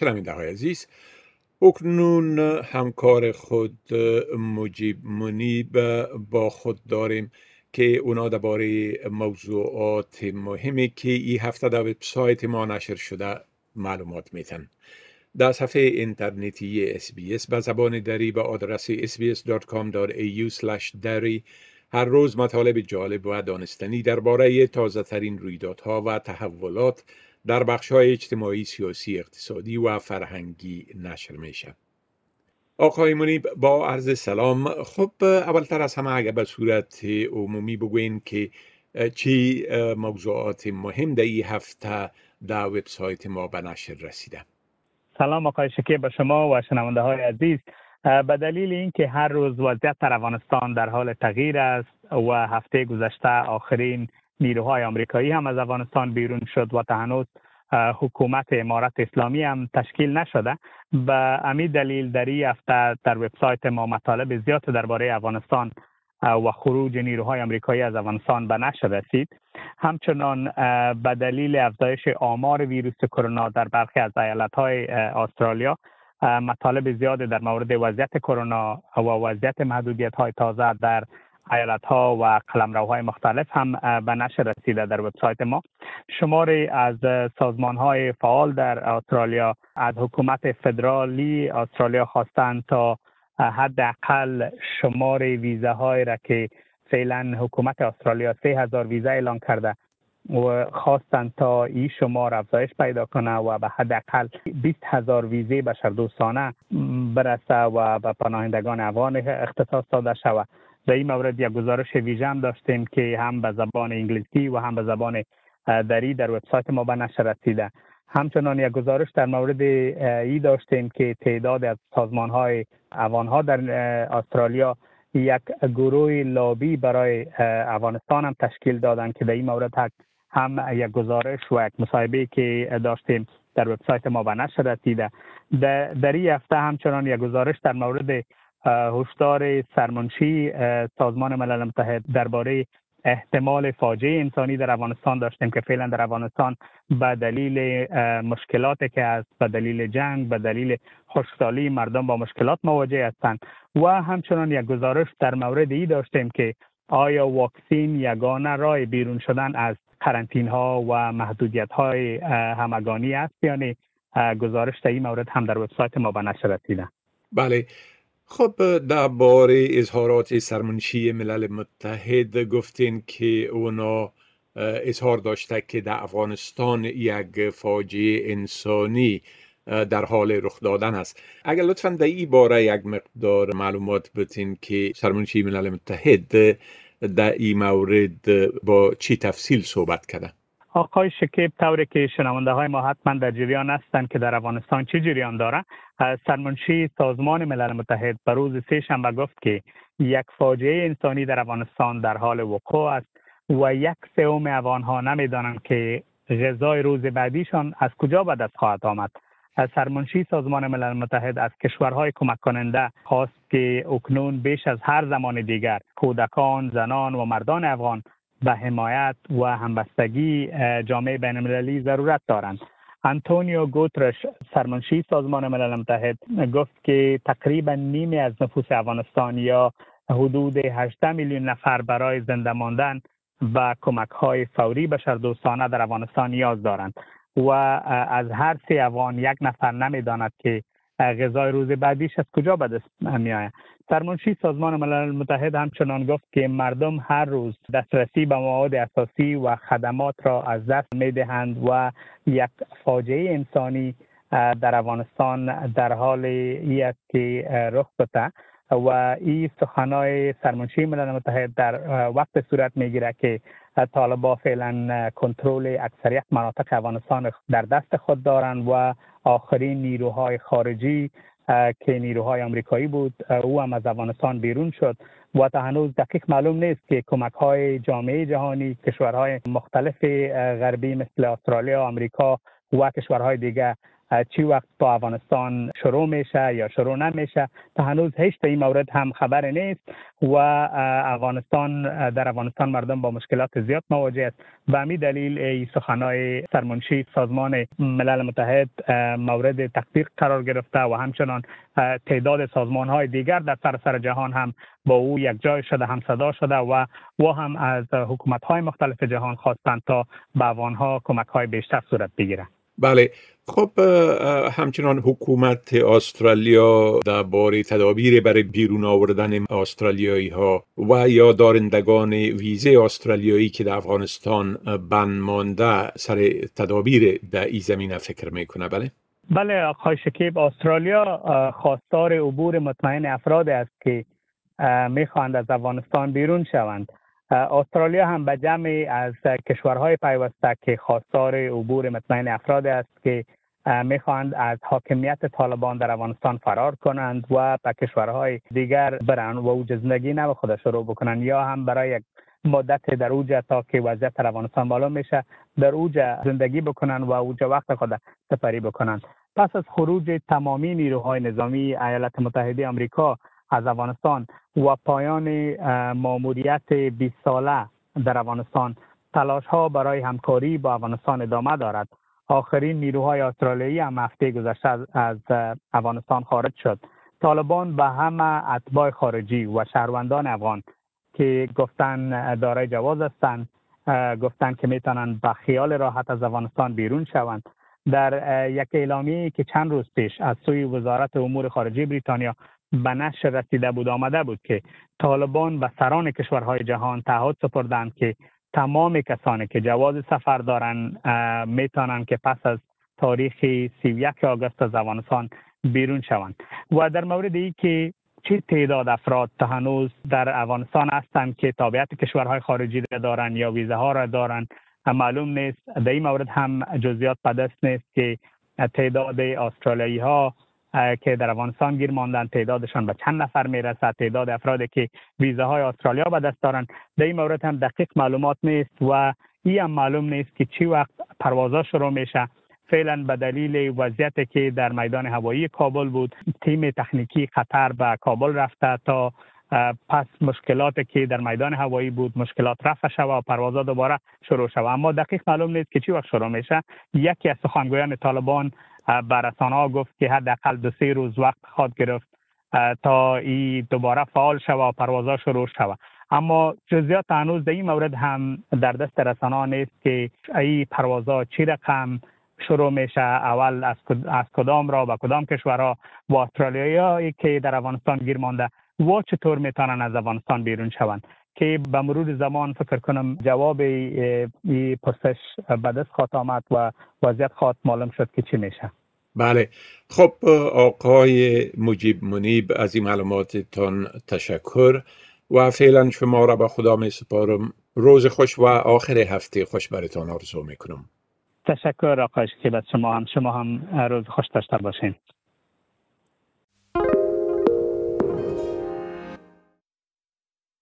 شنمینده های عزیز؟ اکنون همکار خود مجیب منیب با خود داریم که اونا درباره موضوعات مهمی که این هفته در وبسایت ما نشر شده معلومات میتن. در صفحه اینترنتی اس به زبان دری به آدرس sbs.com.au دری هر روز مطالب جالب و دانستنی درباره تازه ترین رویدادها و تحولات در بخش های اجتماعی، سیاسی، اقتصادی و فرهنگی نشر میشه. آقای منیب با عرض سلام خب اولتر از همه اگر به صورت عمومی بگوین که چی موضوعات مهم در این هفته در وبسایت ما به نشر رسیده سلام آقای شکیه به شما و شنونده های عزیز به دلیل اینکه هر روز وضعیت در افغانستان در حال تغییر است و هفته گذشته آخرین نیروهای آمریکایی هم از افغانستان بیرون شد و تا حکومت امارت اسلامی هم تشکیل نشده. به امی دلیل در این هفته در وبسایت ما مطالب زیاد درباره افغانستان و خروج نیروهای آمریکایی از افغانستان به نشر رسید. همچنان به دلیل افزایش آمار ویروس کرونا در برخی از های استرالیا مطالب زیاد در مورد وضعیت کرونا و وضعیت محدودیت های تازه در ایالت ها و قلمروهای مختلف هم به نشر رسیده در وبسایت ما. شماری از سازمان های فعال در استرالیا از حکومت فدرالی استرالیا خواستند تا حداقل شمار ویزه های را که فعلا حکومت استرالیا سه هزار ویزه اعلان کرده و خواستند تا این شمار افزایش پیدا کنه و به حداقل 20 هزار ویزه بشردوستانه برسه و به پناهندگان افغان اختصاص داده شود. در این مورد یک گزارش ویژه هم داشتیم که هم به زبان انگلیسی و هم به زبان دری در وبسایت ما به نشر رسیده. همچنان یک گزارش در مورد ای داشتیم که تعداد از سازمان های افغان ها در استرالیا یک گروه لابی برای افغانستان هم تشکیل دادن که در این مورد هم یک گزارش و یک مصاحبه که داشتیم در وبسایت ما به نشر رسیده. در این هفته همچنان یک گزارش در مورد هشدار سرمنشی سازمان ملل متحد درباره احتمال فاجعه انسانی در افغانستان داشتیم که فعلا در افغانستان به دلیل مشکلاتی که است به دلیل جنگ به دلیل خشکسالی مردم با مشکلات مواجه هستند. و همچنان یک گزارش در مورد ای داشتیم که آیا واکسین یگانه راه بیرون شدن از قرنطین ها و محدودیت های همگانی است یعنی گزارش در این مورد هم در وبسایت ما به نشر رسیده. بله. خب درباره اظهارات سرمنشی ملل متحد گفتین که اونا اظهار داشته که در افغانستان یک فاجعه انسانی در حال رخ دادن است. اگر لطفا در این باره یک مقدار معلومات بتین که سرمنشی ملل متحد در این مورد با چی تفصیل صحبت کرده آقای شکیب طوری که شنونده های ما حتما در جریان هستند که در افغانستان چه جریان داره سرمنشی سازمان ملل متحد به روز سه شنبه گفت که یک فاجعه انسانی در افغانستان در حال وقوع است و یک سوم افغان ها نمی‌دانند که غذای روز بعدیشان از کجا به دست خواهد آمد. سرمنشی سازمان ملل متحد از کشورهای کمک کننده خواست که اکنون بیش از هر زمان دیگر کودکان، زنان و مردان افغان به حمایت و همبستگی جامعه بین المللی ضرورت دارند. انتونیو گوترش سرمنشی سازمان ملل متحد گفت که تقریبا نیمی از نفوس افغانستان یا حدود 18 میلیون نفر برای زنده ماندن و کمک های فوری بشردوستانه در افغانستان نیاز دارند. و از هر سه افغان یک نفر نمی‌داند که غذای روز بعدیش از کجا به دست می آید سرمنشی سازمان ملل متحد همچنان گفت که مردم هر روز دسترسی به مواد اساسی و خدمات را از دست می دهند و یک فاجعه انسانی در افغانستان در حال ای است که رخ بده و این سخنای سرمنشی ملل متحد در وقت صورت می‌گیره که طالبا فعلا کنترل اکثریت مناطق افغانستان در دست خود دارند و آخرین نیروهای خارجی که نیروهای آمریکایی بود او هم از افغانستان بیرون شد و تا هنوز دقیق معلوم نیست که کمک های جامعه جهانی کشورهای مختلف غربی مثل استرالیا، آمریکا و کشورهای دیگه چی وقت با افغانستان شروع میشه یا شروع نمیشه تا هنوز هیچ این مورد هم خبر نیست و افغانستان در افغانستان مردم با مشکلات زیاد مواجه است. و همین دلیل ای سخنهای سرمنشی سازمان ملل متحد مورد تقدیر قرار گرفته و همچنان تعداد سازمان های دیگر در سراسر جهان هم با او یک جای شده هم صدا شده و و هم از حکومت های مختلف جهان خواستند تا به ها کمک های بیشتر صورت بگیرند. بله. خب همچنان حکومت استرالیا درباره تدابیر برای بیرون آوردن استرالیایی ها و یا دارندگان ویزه استرالیایی که در افغانستان بند مانده سر تدابیر در این زمینه فکر می‌کنه. بله. بله آقای شکیب استرالیا خواستار عبور مطمئن افراد است که می‌خواهند از افغانستان بیرون شوند. استرالیا هم به جمع از کشورهای پیوسته که خواستار عبور مطمئن افراد است که می‌خواهند از حاکمیت طالبان در افغانستان فرار کنند و به کشورهای دیگر برند و اوج زندگی نو خود شروع بکنند یا هم برای یک مدت در اوج تا که وضعیت در افغانستان معلوم میشه در اوج زندگی بکنند و اوج وقت خود سپری بکنند پس از خروج تمامی نیروهای نظامی ایالات متحده آمریکا از افغانستان و پایان ماموریت 20 ساله در افغانستان. تلاش ها برای همکاری با افغانستان ادامه دارد. آخرین نیروهای استرالیایی هم هفته گذشته از افغانستان خارج شد. طالبان به همه اتباع خارجی و شهروندان افغان که گفتن دارای جواز هستند گفتن که می‌تونن به خیال راحت از افغانستان بیرون شوند. در یک اعلامیه که چند روز پیش از سوی وزارت امور خارجه بریتانیا به نشر رسیده بود آمده بود که طالبان به سران کشورهای جهان تعهد سپردند که تمام کسانی که جواز سفر دارند می‌تونند که پس از تاریخ 31 آگوست از افغانستان بیرون شوند. و در مورد ای که چه تعداد افراد تا هنوز در افغانستان هستند که تابعیت کشورهای خارجی را دارند یا ویزه ها را دارند معلوم نیست. در این مورد هم جزئیات پدست نیست که تعداد استرالیایی ها که در افغانستان گیر ماندن تعدادشان به چند نفر می‌رسد. تعداد افرادی که ویزه های استرالیا به دست دارند. در این مورد هم دقیق معلومات نیست و این هم معلوم نیست که چی وقت پروازا شروع میشه. فعلا به دلیل وضعیت که در میدان هوایی کابل بود تیم تکنیکی خطر به کابل رفته تا پس مشکلات که در میدان هوایی بود مشکلات رفع شود و پروازا دوباره شروع شود. اما دقیق معلوم نیست که چی وقت شروع میشه. یکی از سخنگویان طالبان به رسانه ها گفت که حداقل دو سه روز وقت خواهد گرفت تا این دوباره فعال شود و پروازا شروع شود. اما جزئیات هنوز در این مورد هم در دست رسانه نیست که این پروازا چی رقم شروع میشه اول از, کدام را و کدام کشورها و استرالیایی که در افغانستان گیر مانده و چطور می‌تونن از افغانستان بیرون شوند. که به مرور زمان فکر کنم جواب این پرسش به دست خواهد آمد و وضعیت خواهد معلوم شد که چی میشه. بله. خب آقای مجیب منیب از این معلوماتتان تشکر و فعلا شما را به خدا می سپارم. روز خوش و آخر هفته خوش برتان آرزو می کنم. تشکر آقای شکیب شما هم. شما هم روز خوش داشته باشین.